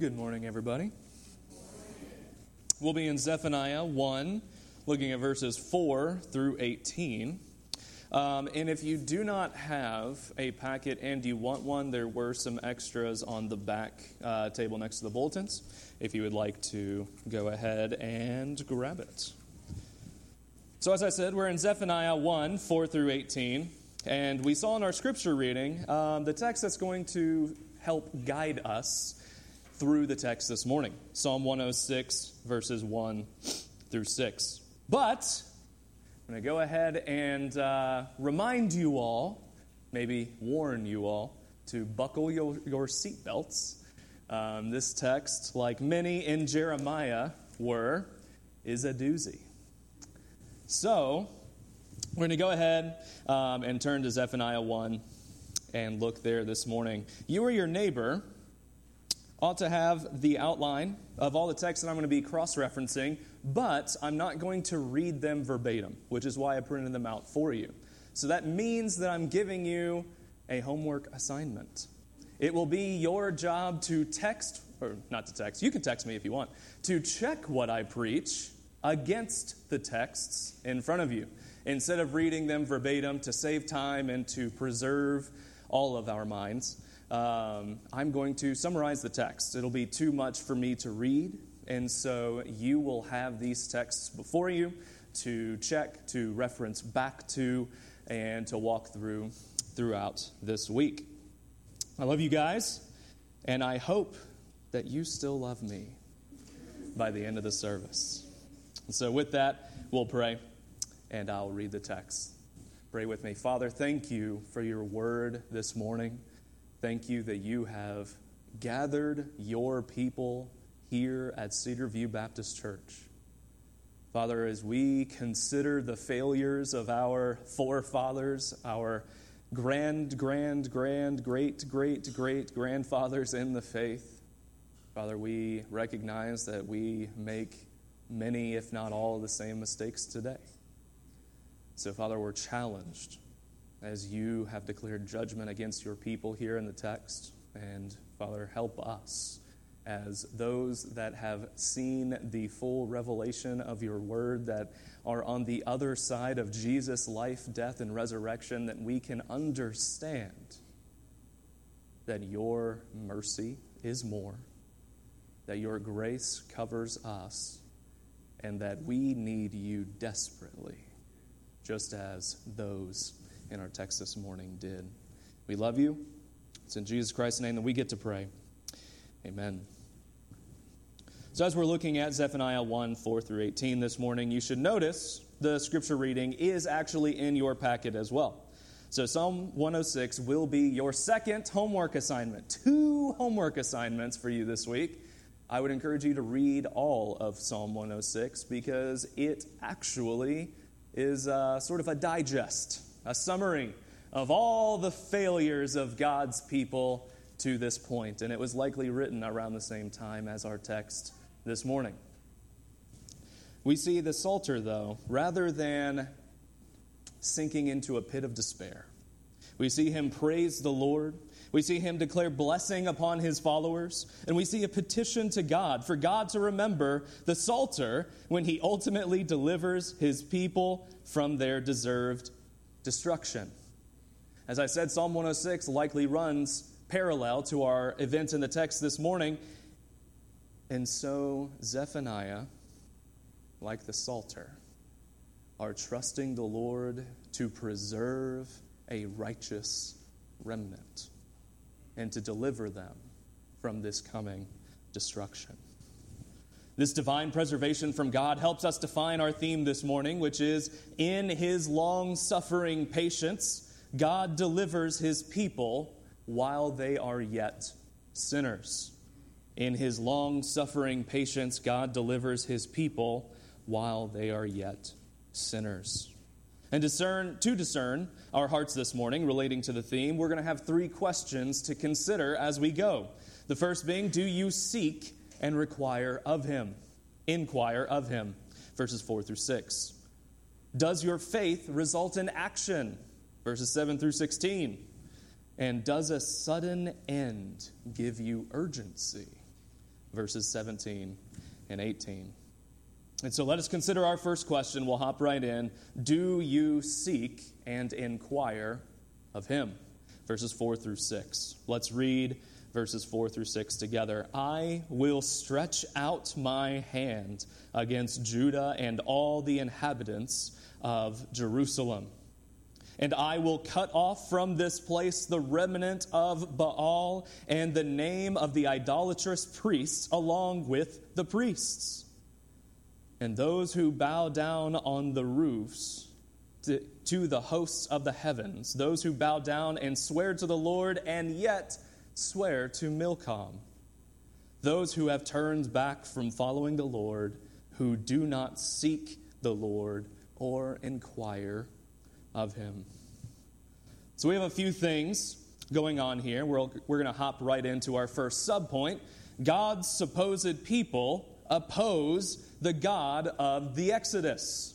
Good morning, everybody. We'll be in Zephaniah 1, looking at verses 4 through 18. Um, and if you do not have a packet and you want one, there were some extras on the back uh, table next to the bulletins if you would like to go ahead and grab it. So, as I said, we're in Zephaniah 1, 4 through 18. And we saw in our scripture reading um, the text that's going to help guide us through the text this morning Psalm 106, verses 1 through 6. But I'm going to go ahead and uh, remind you all, maybe warn you all, to buckle your, your seatbelts. Um, this text, like many in Jeremiah were, is a doozy. So, we're going to go ahead um, and turn to Zephaniah 1 and look there this morning. You or your neighbor ought to have the outline of all the texts that I'm going to be cross referencing, but I'm not going to read them verbatim, which is why I printed them out for you. So that means that I'm giving you a homework assignment. It will be your job to text, or not to text, you can text me if you want, to check what I preach against the texts in front of you. Instead of reading them verbatim to save time and to preserve all of our minds, um, I'm going to summarize the text. It'll be too much for me to read, and so you will have these texts before you to check, to reference back to, and to walk through throughout this week. I love you guys, and I hope that you still love me by the end of the service. And so, with that, we'll pray, and I'll read the text. Pray with me. Father, thank you for your word this morning. Thank you that you have gathered your people here at Cedar View Baptist Church. Father, as we consider the failures of our forefathers, our grand, grand, grand, great, great, great grandfathers in the faith, Father, we recognize that we make many, if not all, the same mistakes today. So, Father, we're challenged as you have declared judgment against your people here in the text. And Father, help us as those that have seen the full revelation of your word, that are on the other side of Jesus' life, death, and resurrection, that we can understand that your mercy is more, that your grace covers us, and that we need you desperately, just as those in our text this morning did. We love you. It's in Jesus Christ's name that we get to pray. Amen. So, as we're looking at Zephaniah 1 4 through 18 this morning, you should notice the scripture reading is actually in your packet as well. So, Psalm 106 will be your second homework assignment. Two homework assignments for you this week. I would encourage you to read all of Psalm 106 because it actually is uh, sort of a digest a summary of all the failures of God's people to this point, and it was likely written around the same time as our text this morning. We see the Psalter, though, rather than sinking into a pit of despair, we see him praise the Lord. We see him declare blessing upon his followers, and we see a petition to God for God to remember the Psalter when he ultimately delivers his people from their deserved destruction. As I said, Psalm 106 likely runs parallel to our event in the text this morning. And so Zephaniah, like the Psalter, are trusting the Lord to preserve a righteous remnant and to deliver them from this coming destruction. This divine preservation from God helps us define our theme this morning, which is in his long suffering patience, God delivers his people while they are yet sinners. In his long suffering patience, God delivers his people while they are yet sinners. And discern, to discern our hearts this morning relating to the theme, we're going to have three questions to consider as we go. The first being, do you seek and require of him. Inquire of him. Verses 4 through 6. Does your faith result in action? Verses 7 through 16. And does a sudden end give you urgency? verses 17 and 18. And so let us consider our first question. We'll hop right in. Do you seek and inquire of him? Verses 4 through 6. Let's read verses 4 through 6 together. I will stretch out my hand against Judah and all the inhabitants of Jerusalem. And I will cut off from this place the remnant of Baal and the name of the idolatrous priests along with the priests. And those who bow down on the roofs to, to the hosts of the heavens, those who bow down and swear to the Lord and yet swear to Milcom. Those who have turned back from following the Lord, who do not seek the Lord or inquire of him. So we have a few things going on here. We're, we're going to hop right into our first subpoint. God's supposed people oppose the God of the Exodus.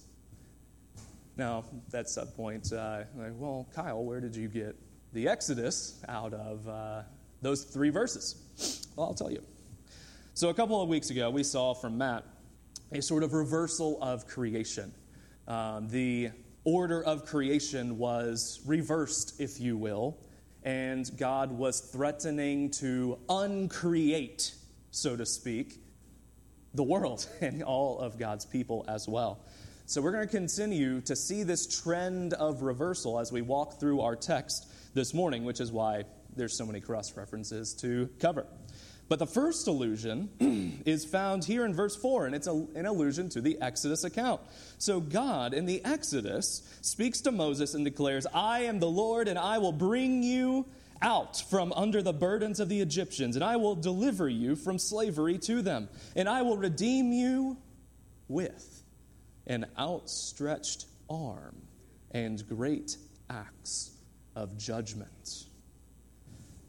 Now, that subpoint, uh, like, well, Kyle, where did you get the Exodus out of uh, those three verses? Well, I'll tell you. So, a couple of weeks ago, we saw from Matt a sort of reversal of creation. Um, the order of creation was reversed, if you will, and God was threatening to uncreate, so to speak, the world and all of God's people as well. So we're going to continue to see this trend of reversal as we walk through our text this morning, which is why there's so many cross references to cover. But the first allusion is found here in verse 4, and it's a, an allusion to the Exodus account. So God in the Exodus speaks to Moses and declares, I am the Lord, and I will bring you out from under the burdens of the Egyptians, and I will deliver you from slavery to them, and I will redeem you with an outstretched arm and great acts of judgment.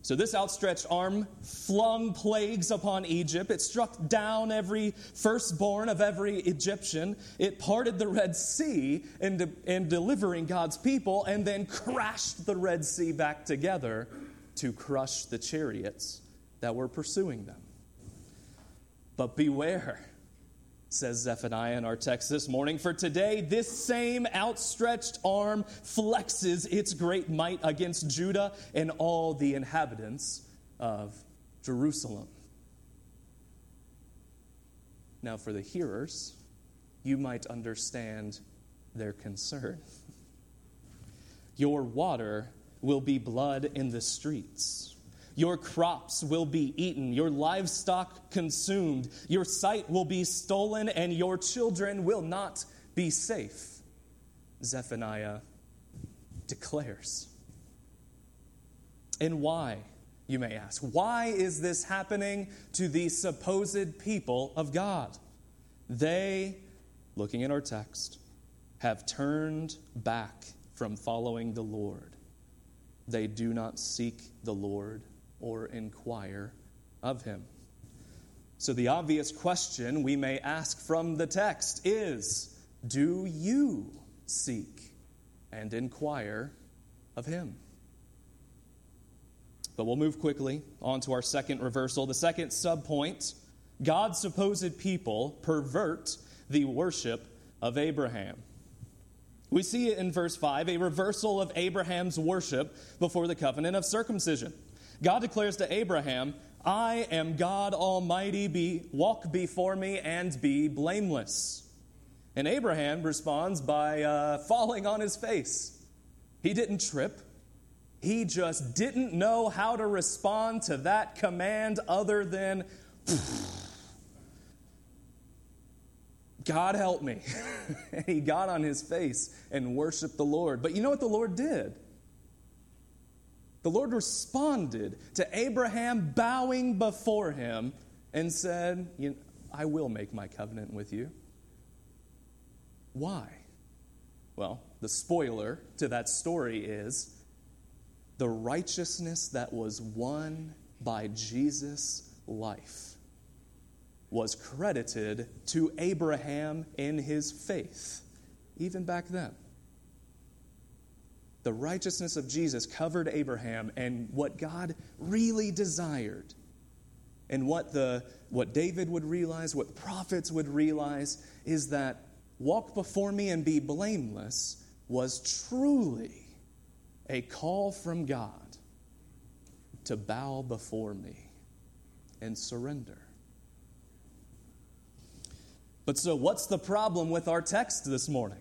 So, this outstretched arm flung plagues upon Egypt. It struck down every firstborn of every Egyptian. It parted the Red Sea in, de- in delivering God's people, and then crashed the Red Sea back together to crush the chariots that were pursuing them. But beware says Zephaniah in our text this morning. For today, this same outstretched arm flexes its great might against Judah and all the inhabitants of Jerusalem. Now, for the hearers, you might understand their concern. Your water will be blood in the streets. Your crops will be eaten, your livestock consumed, your sight will be stolen, and your children will not be safe. Zephaniah declares. And why, you may ask? Why is this happening to the supposed people of God? They, looking at our text, have turned back from following the Lord. They do not seek the Lord or inquire of him. So, the obvious question we may ask from the text is Do you seek and inquire of him? But we'll move quickly on to our second reversal. The second subpoint God's supposed people pervert the worship of Abraham. We see it in verse 5 a reversal of Abraham's worship before the covenant of circumcision. God declares to Abraham, I am God Almighty, be, walk before me and be blameless. And Abraham responds by uh, falling on his face. He didn't trip, he just didn't know how to respond to that command other than, God help me. he got on his face and worshiped the Lord. But you know what the Lord did? The Lord responded to Abraham bowing before him and said, I will make my covenant with you. Why? Well, the spoiler to that story is the righteousness that was won by Jesus' life was credited to Abraham in his faith, even back then the righteousness of Jesus covered Abraham, and what God really desired And what, the, what David would realize, what prophets would realize, is that walk before me and be blameless was truly a call from God to bow before me and surrender. But so, what's the problem with our text this morning?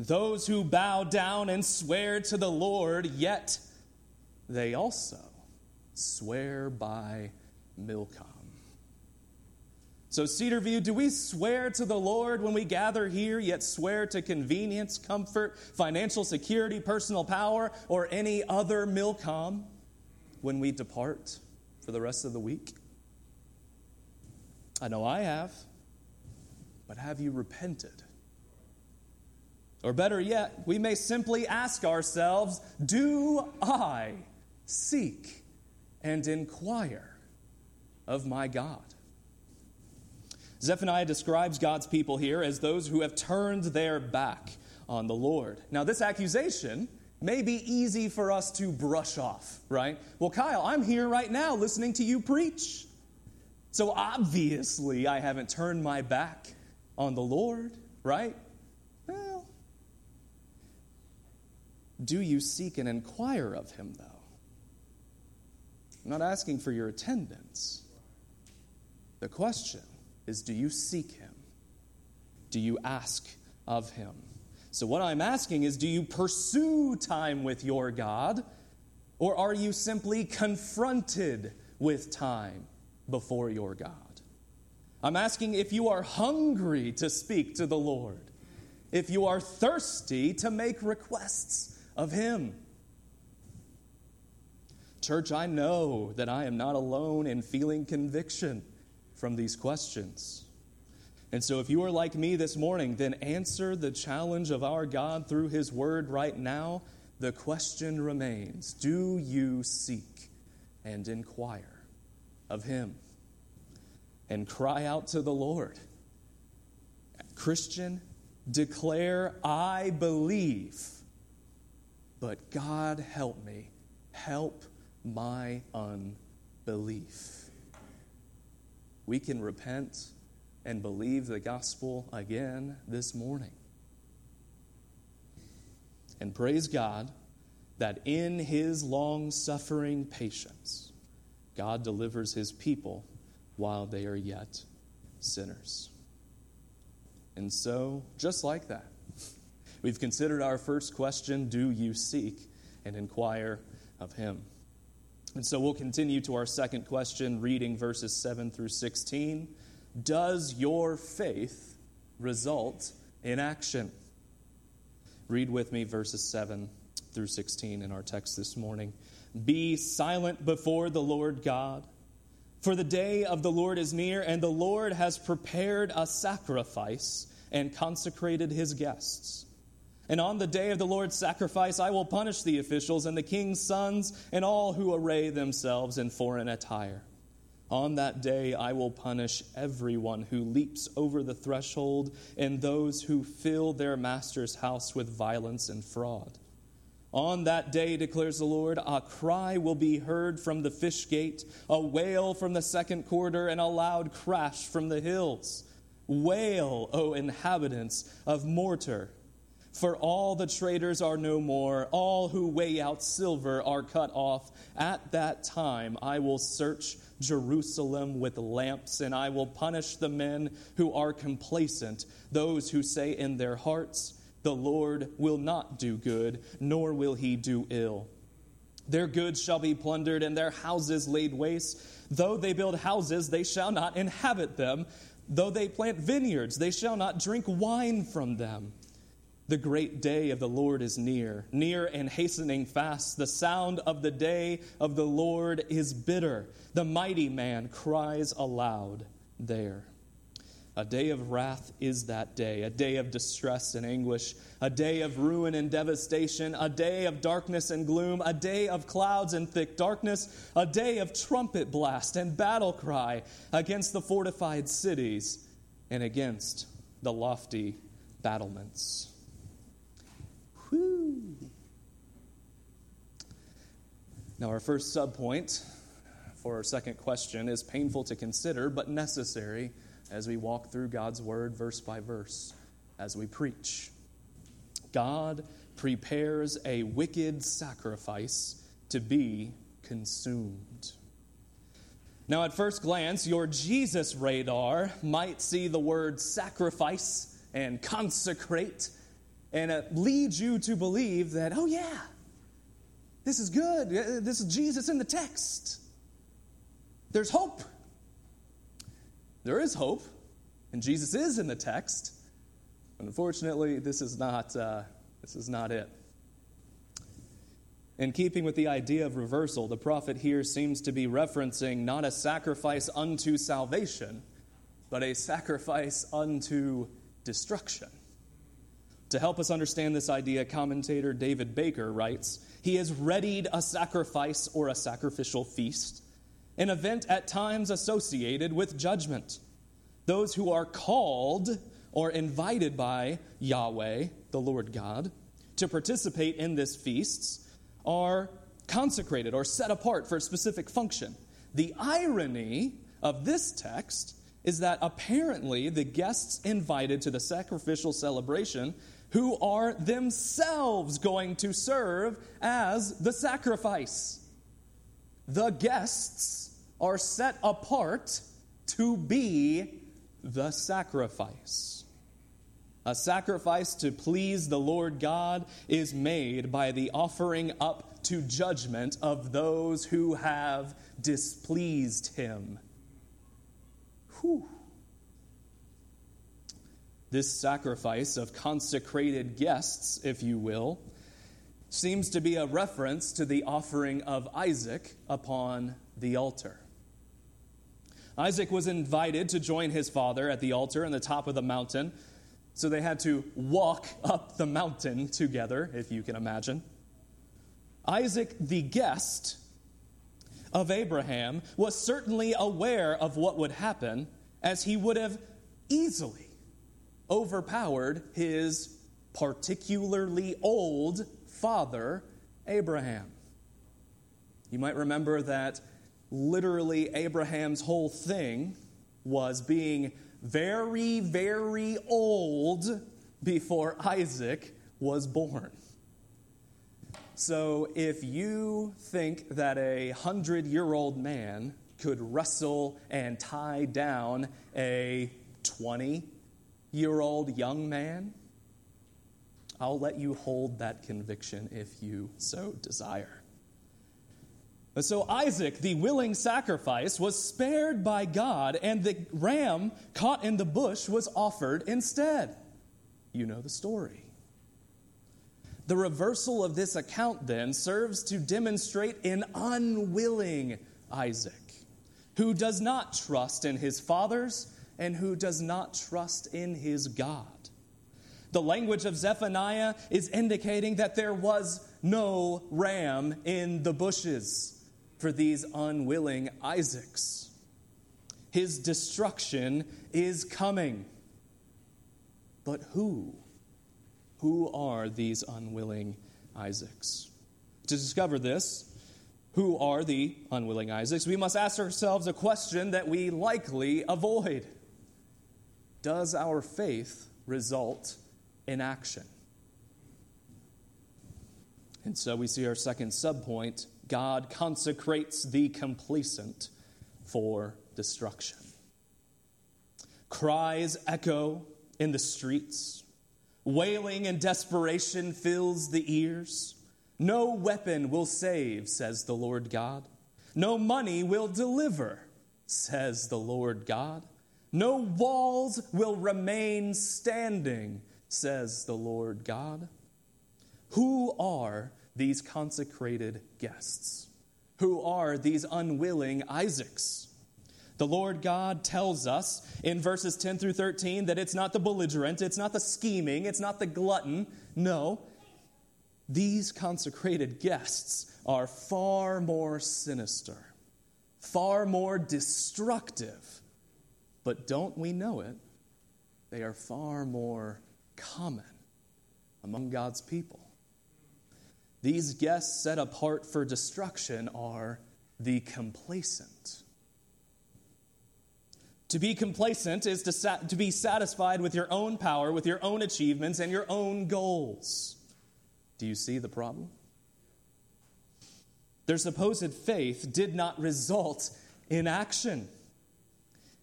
Those who bow down and swear to the Lord, yet they also swear by Milcom. So, Cedarview, do we swear to the Lord when we gather here, yet swear to convenience, comfort, financial security, personal power, or any other Milcom when we depart for the rest of the week? I know I have, but have you repented? Or better yet, we may simply ask ourselves Do I seek and inquire of my God? Zephaniah describes God's people here as those who have turned their back on the Lord. Now, this accusation may be easy for us to brush off, right? Well, Kyle, I'm here right now listening to you preach. So obviously, I haven't turned my back on the Lord, right? Well, do you seek and inquire of him, though? I'm not asking for your attendance. The question is do you seek him? Do you ask of him? So, what I'm asking is do you pursue time with your God, or are you simply confronted with time before your God? I'm asking if you are hungry to speak to the Lord, if you are thirsty to make requests of Him. Church, I know that I am not alone in feeling conviction from these questions. And so, if you are like me this morning, then answer the challenge of our God through His Word right now. The question remains Do you seek and inquire of Him? And cry out to the Lord. Christian, declare, I believe, but God help me, help my unbelief we can repent and believe the gospel again this morning. And praise God that in his long suffering patience, God delivers his people while they are yet sinners. And so, just like that, we've considered our first question Do you seek and inquire of him? And so we'll continue to our second question, reading verses 7 through 16. Does your faith result in action? Read with me verses 7 through 16 in our text this morning. Be silent before the Lord God, for the day of the Lord is near, and the Lord has prepared a sacrifice and consecrated his guests. And on the day of the Lord's sacrifice, I will punish the officials and the king's sons and all who array themselves in foreign attire. On that day, I will punish everyone who leaps over the threshold and those who fill their master's house with violence and fraud. On that day, declares the Lord, a cry will be heard from the fish gate, a wail from the second quarter, and a loud crash from the hills. Wail, O inhabitants of Mortar for all the traders are no more, all who weigh out silver are cut off. At that time I will search Jerusalem with lamps, and I will punish the men who are complacent, those who say in their hearts, The Lord will not do good, nor will he do ill. Their goods shall be plundered, and their houses laid waste. Though they build houses, they shall not inhabit them. Though they plant vineyards, they shall not drink wine from them. The great day of the Lord is near, near and hastening fast. The sound of the day of the Lord is bitter. The mighty man cries aloud there. A day of wrath is that day, a day of distress and anguish, a day of ruin and devastation, a day of darkness and gloom, a day of clouds and thick darkness, a day of trumpet blast and battle cry against the fortified cities and against the lofty battlements. Now, our first subpoint for our second question is painful to consider, but necessary as we walk through God's Word verse by verse, as we preach. God prepares a wicked sacrifice to be consumed. Now, at first glance, your Jesus radar might see the word sacrifice and consecrate, and it leads you to believe that, oh, yeah, this is good. This is Jesus in the text. There's hope. There is hope, and Jesus is in the text. Unfortunately, this is not, uh, this is not it. In keeping with the idea of reversal, the prophet here seems to be referencing not a sacrifice unto salvation, but a sacrifice unto destruction. To help us understand this idea, commentator David Baker writes He has readied a sacrifice or a sacrificial feast, an event at times associated with judgment. Those who are called or invited by Yahweh, the Lord God, to participate in this feasts are consecrated or set apart for a specific function. The irony of this text is that apparently the guests invited to the sacrificial celebration who are themselves going to serve as the sacrifice. The guests are set apart to be the sacrifice. A sacrifice to please the Lord God is made by the offering up to judgment of those who have displeased him. Whew. This sacrifice of consecrated guests, if you will, seems to be a reference to the offering of Isaac upon the altar. Isaac was invited to join his father at the altar on the top of the mountain, so they had to walk up the mountain together, if you can imagine. Isaac, the guest of Abraham, was certainly aware of what would happen, as he would have easily overpowered his particularly old father, Abraham. You might remember that literally Abraham's whole thing was being very, very old before Isaac was born. So if you think that a hundred year old man could wrestle and tie down a 20 year old young man, I'll let you hold that conviction if you so desire. So Isaac, the willing sacrifice, was spared by God, and the ram caught in the bush was offered instead. You know the story. The reversal of this account then serves to demonstrate an unwilling Isaac who does not trust in his fathers and who does not trust in his God. The language of Zephaniah is indicating that there was no ram in the bushes for these unwilling Isaacs. His destruction is coming. But who? Who are these unwilling Isaacs? To discover this, who are the unwilling Isaacs, we must ask ourselves a question that we likely avoid Does our faith result in action? And so we see our second subpoint God consecrates the complacent for destruction. Cries echo in the streets, wailing and desperation fills the ears. No weapon will save, says the Lord God. No money will deliver, says the Lord God. No walls will remain standing, says the Lord God. Who are these consecrated guests? Who are these unwilling Isaacs? The Lord God tells us in verses 10 through 13 that it's not the belligerent, it's not the scheming, it's not the glutton. No, these consecrated guests are far more sinister, far more destructive. But don't we know it? They are far more common among God's people. These guests set apart for destruction are the complacent. To be complacent is to, to be satisfied with your own power, with your own achievements, and your own goals. Do you see the problem? Their supposed faith did not result in action.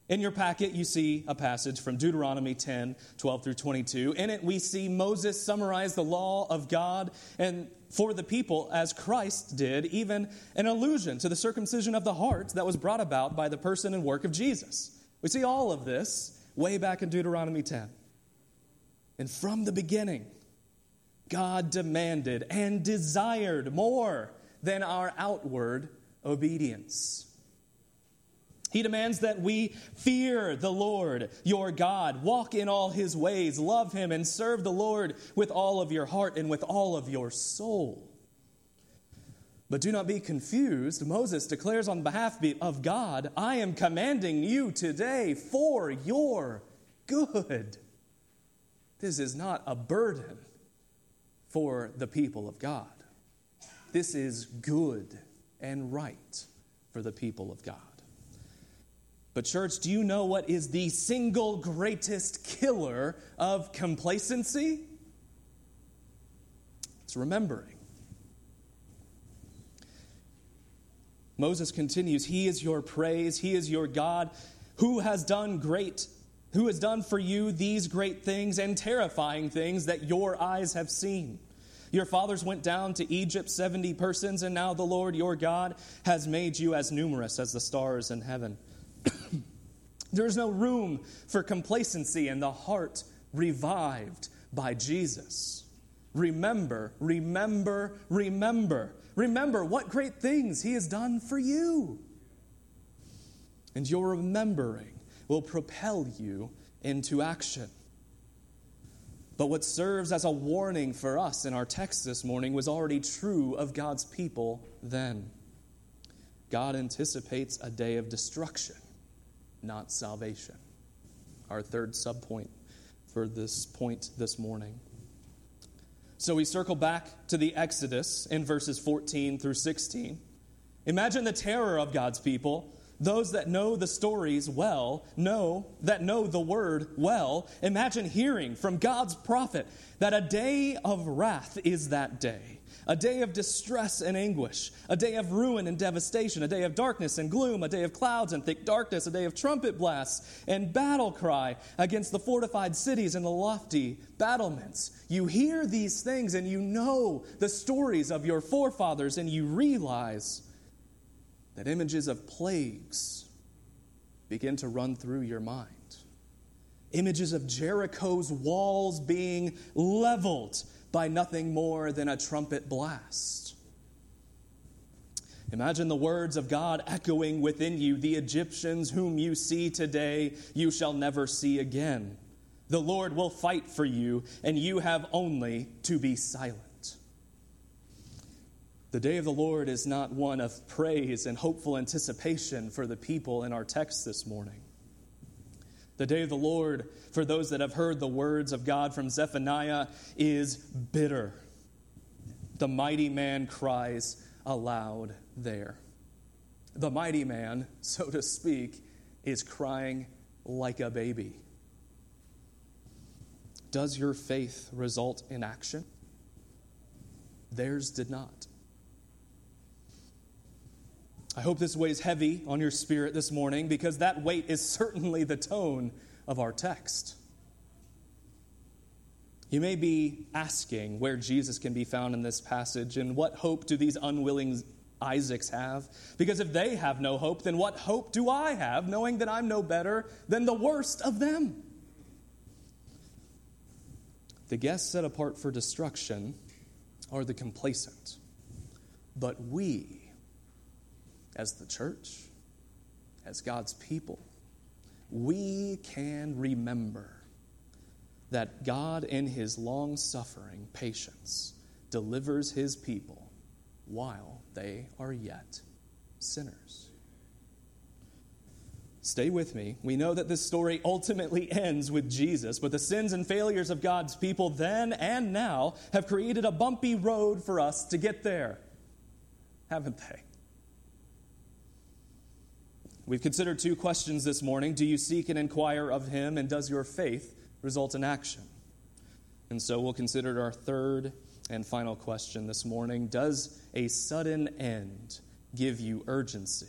In your packet, you see a passage from Deuteronomy 10 12 through 22. In it, we see Moses summarize the law of God and for the people as Christ did, even an allusion to the circumcision of the heart that was brought about by the person and work of Jesus. We see all of this way back in Deuteronomy 10. And from the beginning, God demanded and desired more than our outward obedience. He demands that we fear the Lord your God, walk in all his ways, love him, and serve the Lord with all of your heart and with all of your soul. But do not be confused. Moses declares on behalf of God, I am commanding you today for your good. This is not a burden for the people of God. This is good and right for the people of God. But, church, do you know what is the single greatest killer of complacency? It's remembering. Moses continues, He is your praise, He is your God, who has done great, who has done for you these great things and terrifying things that your eyes have seen. Your fathers went down to Egypt, 70 persons, and now the Lord your God has made you as numerous as the stars in heaven. There's no room for complacency in the heart revived by Jesus. Remember, remember, remember. Remember what great things He has done for you. And your remembering will propel you into action. But what serves as a warning for us in our text this morning was already true of God's people then. God anticipates a day of destruction not salvation. Our third subpoint for this point this morning. So we circle back to the Exodus in verses 14 through 16. Imagine the terror of God's people. Those that know the stories well, know that know the word well. Imagine hearing from God's prophet that a day of wrath is that day a day of distress and anguish, a day of ruin and devastation, a day of darkness and gloom, a day of clouds and thick darkness, a day of trumpet blasts and battle cry against the fortified cities and the lofty battlements. You hear these things and you know the stories of your forefathers, and you realize that images of plagues begin to run through your mind. Images of Jericho's walls being leveled by nothing more than a trumpet blast. Imagine the words of God echoing within you The Egyptians whom you see today, you shall never see again. The Lord will fight for you, and you have only to be silent. The day of the Lord is not one of praise and hopeful anticipation for the people in our text this morning. The day of the Lord, for those that have heard the words of God from Zephaniah, is bitter. The mighty man cries aloud there. The mighty man, so to speak, is crying like a baby. Does your faith result in action? Theirs did not. I hope this weighs heavy on your spirit this morning because that weight is certainly the tone of our text. You may be asking where Jesus can be found in this passage and what hope do these unwilling Isaacs have? Because if they have no hope, then what hope do I have, knowing that I'm no better than the worst of them? The guests set apart for destruction are the complacent, but we, as the church, as God's people, we can remember that God, in his long suffering patience, delivers his people while they are yet sinners. Stay with me. We know that this story ultimately ends with Jesus, but the sins and failures of God's people then and now have created a bumpy road for us to get there, haven't they? We've considered two questions this morning Do you seek and inquire of him, and does your faith result in action? And so we'll consider our third and final question this morning Does a sudden end give you urgency?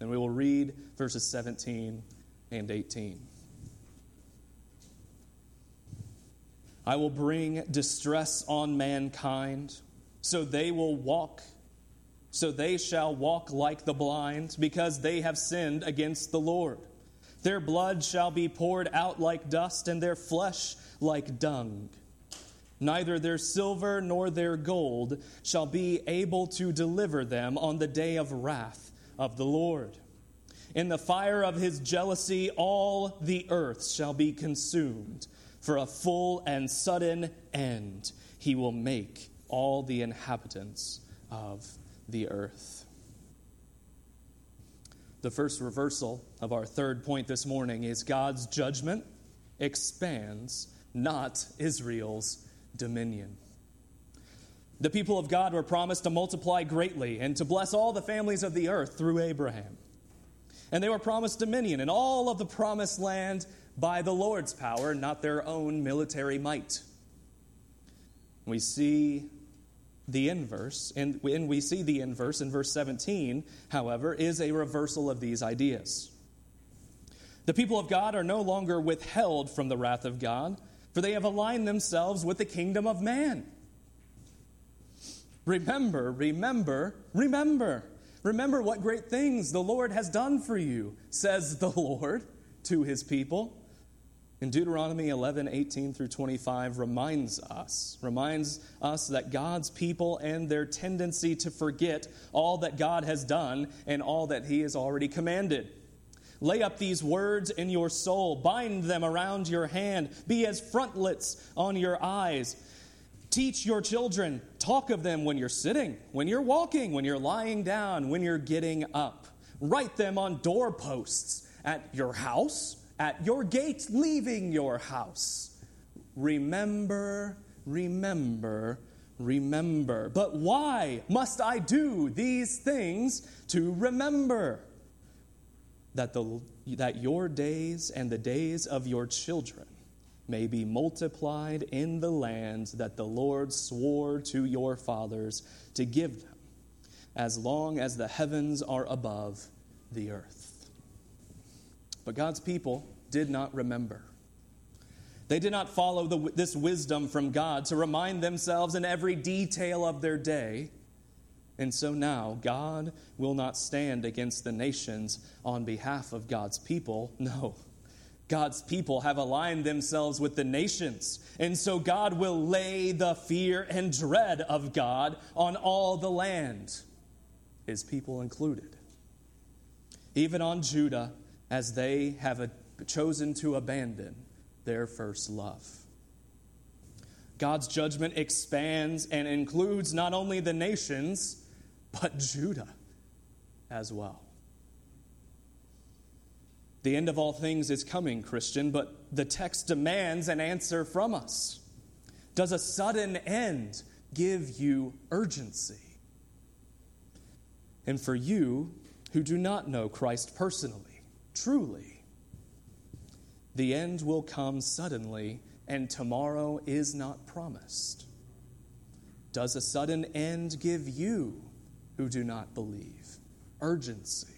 And we will read verses 17 and 18. I will bring distress on mankind, so they will walk so they shall walk like the blind, because they have sinned against the Lord. Their blood shall be poured out like dust, and their flesh like dung. Neither their silver nor their gold shall be able to deliver them on the day of wrath of the Lord. In the fire of his jealousy, all the earth shall be consumed. For a full and sudden end, he will make all the inhabitants of the earth. The first reversal of our third point this morning is God's judgment expands, not Israel's dominion. The people of God were promised to multiply greatly and to bless all the families of the earth through Abraham. And they were promised dominion in all of the promised land by the Lord's power, not their own military might. We see the inverse, and when we see the inverse in verse 17, however, is a reversal of these ideas. The people of God are no longer withheld from the wrath of God, for they have aligned themselves with the kingdom of man. Remember, remember, remember. Remember what great things the Lord has done for you, says the Lord to his people. In Deuteronomy 11, 18 through 25 reminds us, reminds us that God's people and their tendency to forget all that God has done and all that He has already commanded. Lay up these words in your soul, bind them around your hand, be as frontlets on your eyes. Teach your children, talk of them when you're sitting, when you're walking, when you're lying down, when you're getting up. Write them on doorposts at your house at your gate leaving your house. Remember, remember, remember. But why must I do these things to remember? That, the, that your days and the days of your children may be multiplied in the land that the Lord swore to your fathers to give them, as long as the heavens are above the earth. But God's people did not remember. They did not follow the, this wisdom from God to remind themselves in every detail of their day. And so now, God will not stand against the nations on behalf of God's people. No. God's people have aligned themselves with the nations. And so God will lay the fear and dread of God on all the land, his people included. Even on Judah as they have chosen to abandon their first love. God's judgment expands and includes not only the nations, but Judah as well. The end of all things is coming, Christian, but the text demands an answer from us. Does a sudden end give you urgency? And for you who do not know Christ personally, Truly, the end will come suddenly, and tomorrow is not promised. Does a sudden end give you, who do not believe, urgency?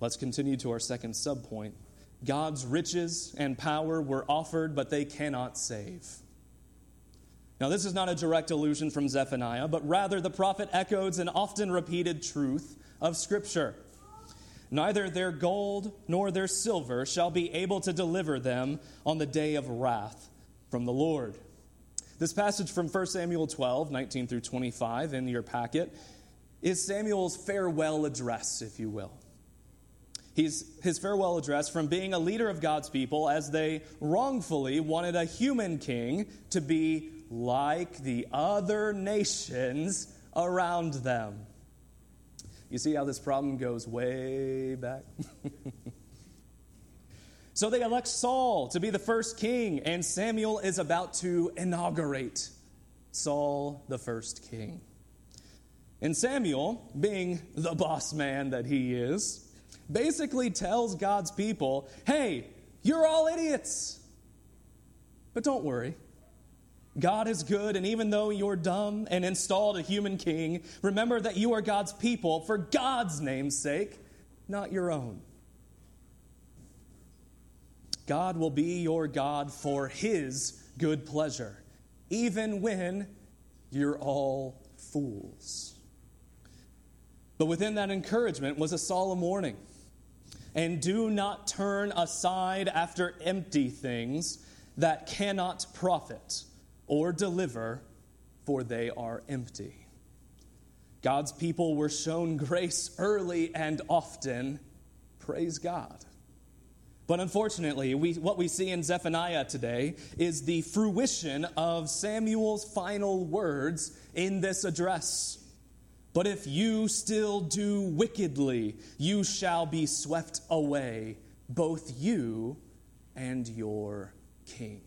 Let's continue to our second subpoint. God's riches and power were offered, but they cannot save. Now, this is not a direct allusion from Zephaniah, but rather the prophet echoes an often repeated truth of Scripture. Neither their gold nor their silver shall be able to deliver them on the day of wrath from the Lord. This passage from 1 Samuel 12, 19 through 25 in your packet is Samuel's farewell address, if you will. He's, his farewell address from being a leader of God's people as they wrongfully wanted a human king to be like the other nations around them. You see how this problem goes way back? so they elect Saul to be the first king, and Samuel is about to inaugurate Saul the first king. And Samuel, being the boss man that he is, basically tells God's people, hey, you're all idiots. But don't worry. God is good, and even though you're dumb and installed a human king, remember that you are God's people for God's name's sake, not your own. God will be your God for His good pleasure, even when you're all fools. But within that encouragement was a solemn warning. And do not turn aside after empty things that cannot profit or deliver, for they are empty. God's people were shown grace early and often. Praise God. But unfortunately, we, what we see in Zephaniah today is the fruition of Samuel's final words in this address. But if you still do wickedly, you shall be swept away, both you and your king.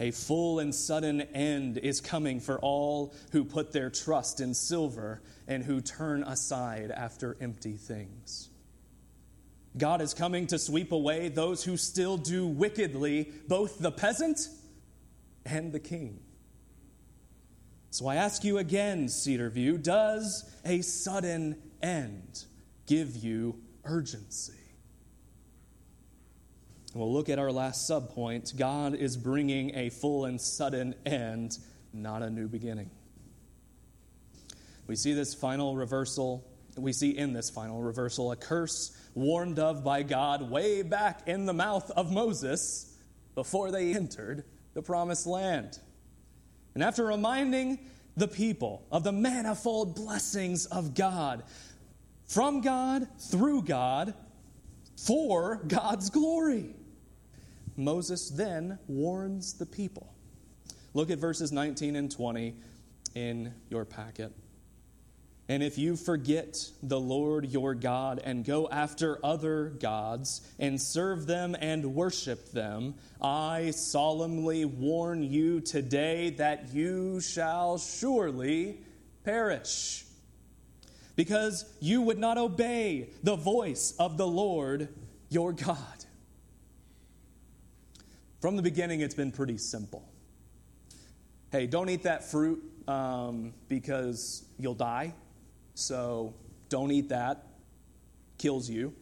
A full and sudden end is coming for all who put their trust in silver and who turn aside after empty things. God is coming to sweep away those who still do wickedly, both the peasant and the king. So I ask you again, Cedarview, does a sudden end give you urgency? We'll look at our last subpoint. God is bringing a full and sudden end, not a new beginning. We see this final reversal. We see in this final reversal a curse warned of by God way back in the mouth of Moses before they entered the promised land. And after reminding the people of the manifold blessings of God, from God, through God, for God's glory, Moses then warns the people. Look at verses 19 and 20 in your packet. And if you forget the Lord your God and go after other gods and serve them and worship them, I solemnly warn you today that you shall surely perish. Because you would not obey the voice of the Lord your God. From the beginning, it's been pretty simple. Hey, don't eat that fruit um, because you'll die so don't eat that, kills you.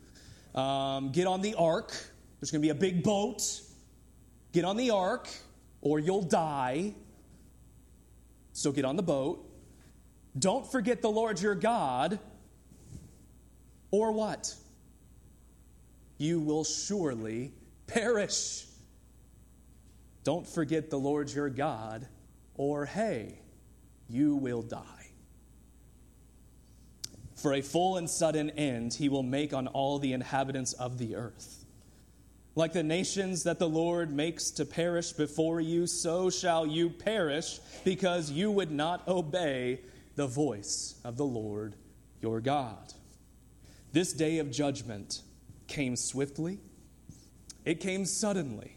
Um, get on the ark. There's going to be a big boat. Get on the ark, or you'll die. So get on the boat. Don't forget the Lord your God, or what? You will surely perish. Don't forget the Lord your God, or hey, you will die. For a full and sudden end he will make on all the inhabitants of the earth. Like the nations that the Lord makes to perish before you, so shall you perish, because you would not obey the voice of the Lord your God. This day of judgment came swiftly, it came suddenly,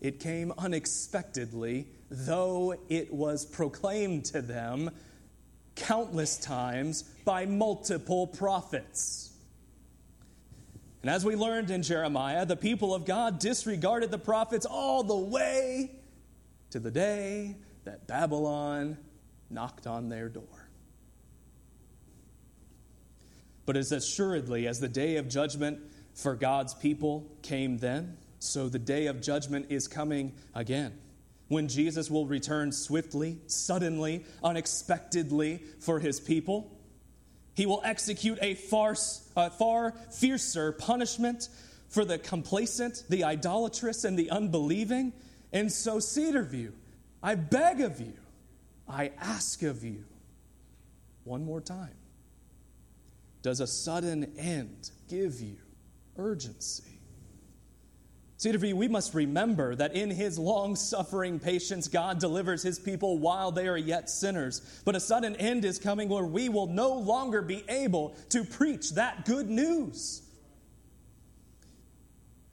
it came unexpectedly, though it was proclaimed to them countless times by multiple prophets. And as we learned in Jeremiah, the people of God disregarded the prophets all the way to the day that Babylon knocked on their door. But as assuredly as the day of judgment for God's people came then, so the day of judgment is coming again when Jesus will return swiftly, suddenly, unexpectedly for his people. He will execute a far, a far fiercer punishment for the complacent, the idolatrous, and the unbelieving. And so, Cedarview, I beg of you, I ask of you, one more time. Does a sudden end give you urgency? Cedarview, we must remember that in his long suffering patience, God delivers his people while they are yet sinners. But a sudden end is coming where we will no longer be able to preach that good news.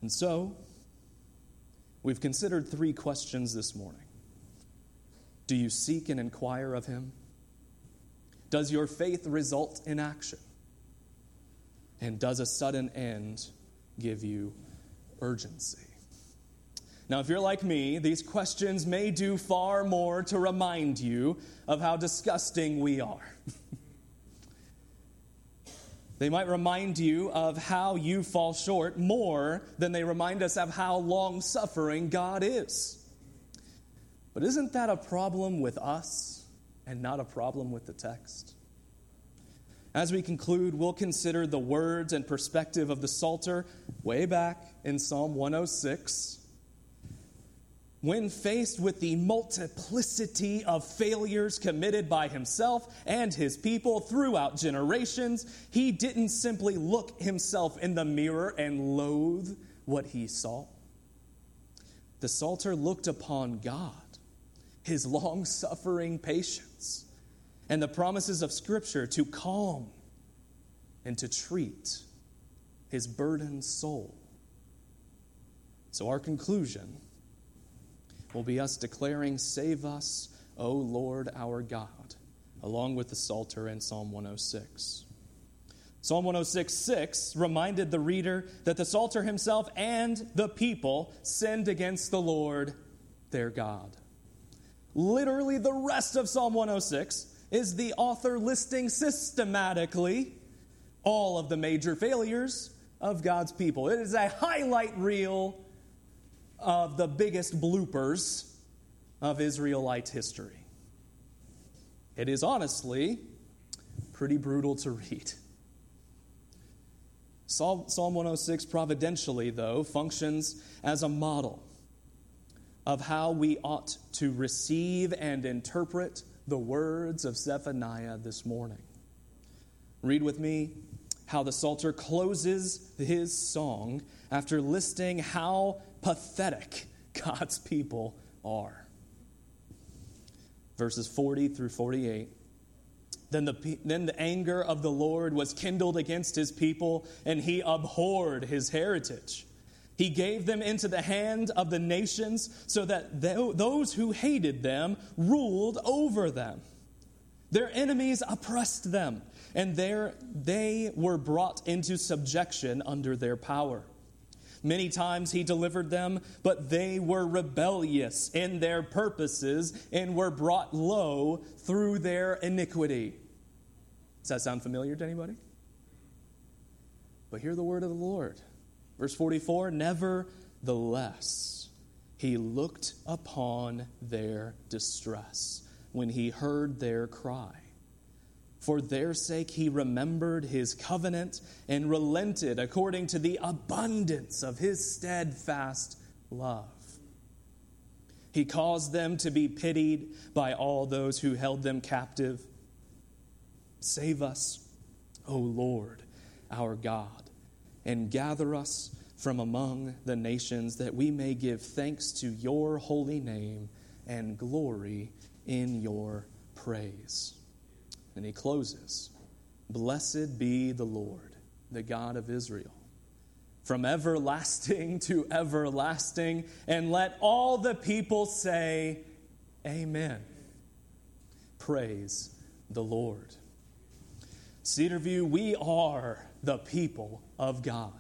And so, we've considered three questions this morning Do you seek and inquire of him? Does your faith result in action? And does a sudden end give you urgency? Now, if you're like me, these questions may do far more to remind you of how disgusting we are. they might remind you of how you fall short more than they remind us of how long suffering God is. But isn't that a problem with us and not a problem with the text? As we conclude, we'll consider the words and perspective of the Psalter way back in Psalm 106 when faced with the multiplicity of failures committed by himself and his people throughout generations, he didn't simply look himself in the mirror and loathe what he saw. The Psalter looked upon God, his long suffering patience, and the promises of Scripture to calm and to treat his burdened soul. So, our conclusion will be us declaring, Save us, O Lord our God, along with the Psalter in Psalm 106. Psalm 106 6 reminded the reader that the Psalter himself and the people sinned against the Lord their God. Literally, the rest of Psalm 106 is the author listing systematically all of the major failures of God's people. It is a highlight reel of the biggest bloopers of Israelite history. It is honestly pretty brutal to read. Psalm 106 providentially, though, functions as a model of how we ought to receive and interpret the words of Zephaniah this morning. Read with me how the Psalter closes his song after listing how pathetic God's people are. Verses 40 through 48. Then the, then the anger of the Lord was kindled against his people, and he abhorred his heritage. He gave them into the hand of the nations so that those who hated them ruled over them. Their enemies oppressed them, and there they were brought into subjection under their power. Many times he delivered them, but they were rebellious in their purposes and were brought low through their iniquity. Does that sound familiar to anybody? But hear the word of the Lord. Verse 44 Nevertheless, he looked upon their distress when he heard their cry. For their sake he remembered his covenant and relented according to the abundance of his steadfast love. He caused them to be pitied by all those who held them captive. Save us, O Lord, our God, and gather us from among the nations that we may give thanks to your holy name and glory in your praise. And he closes Blessed be the Lord, the God of Israel, from everlasting to everlasting. And let all the people say, Amen. Praise the Lord. Cedarview, we are the people of God.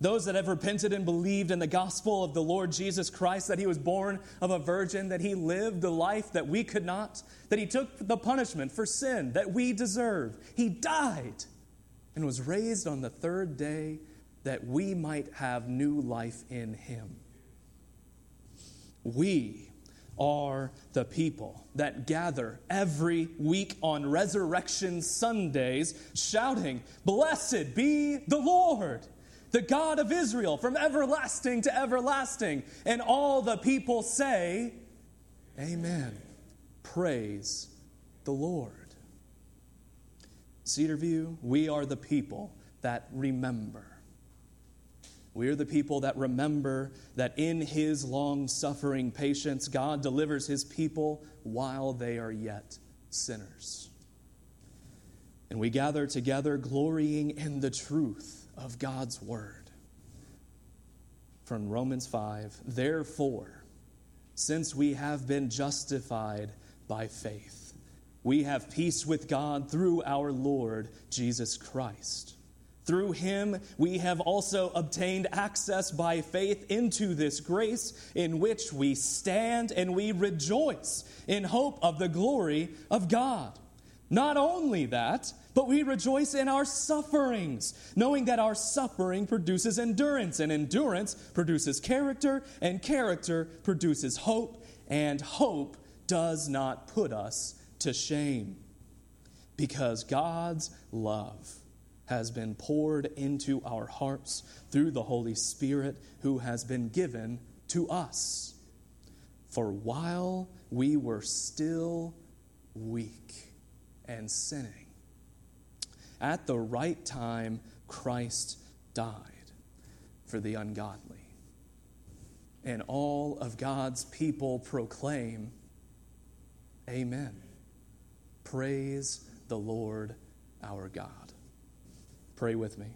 Those that have repented and believed in the gospel of the Lord Jesus Christ, that he was born of a virgin, that he lived the life that we could not, that he took the punishment for sin that we deserve. He died and was raised on the third day that we might have new life in him. We are the people that gather every week on Resurrection Sundays shouting, Blessed be the Lord! the God of Israel from everlasting to everlasting. And all the people say, Amen. Praise the Lord. Cedarview, we are the people that remember. We are the people that remember that in his long suffering patience, God delivers his people while they are yet sinners. And we gather together glorying in the truth of God's word. From Romans 5 Therefore, since we have been justified by faith, we have peace with God through our Lord Jesus Christ. Through him, we have also obtained access by faith into this grace in which we stand and we rejoice in hope of the glory of God. Not only that, but we rejoice in our sufferings, knowing that our suffering produces endurance, and endurance produces character, and character produces hope, and hope does not put us to shame because God's love has been poured into our hearts through the Holy Spirit who has been given to us. For while we were still weak and sinning, at the right time, Christ died for the ungodly. And all of God's people proclaim, Amen. Praise the Lord our God. Pray with me.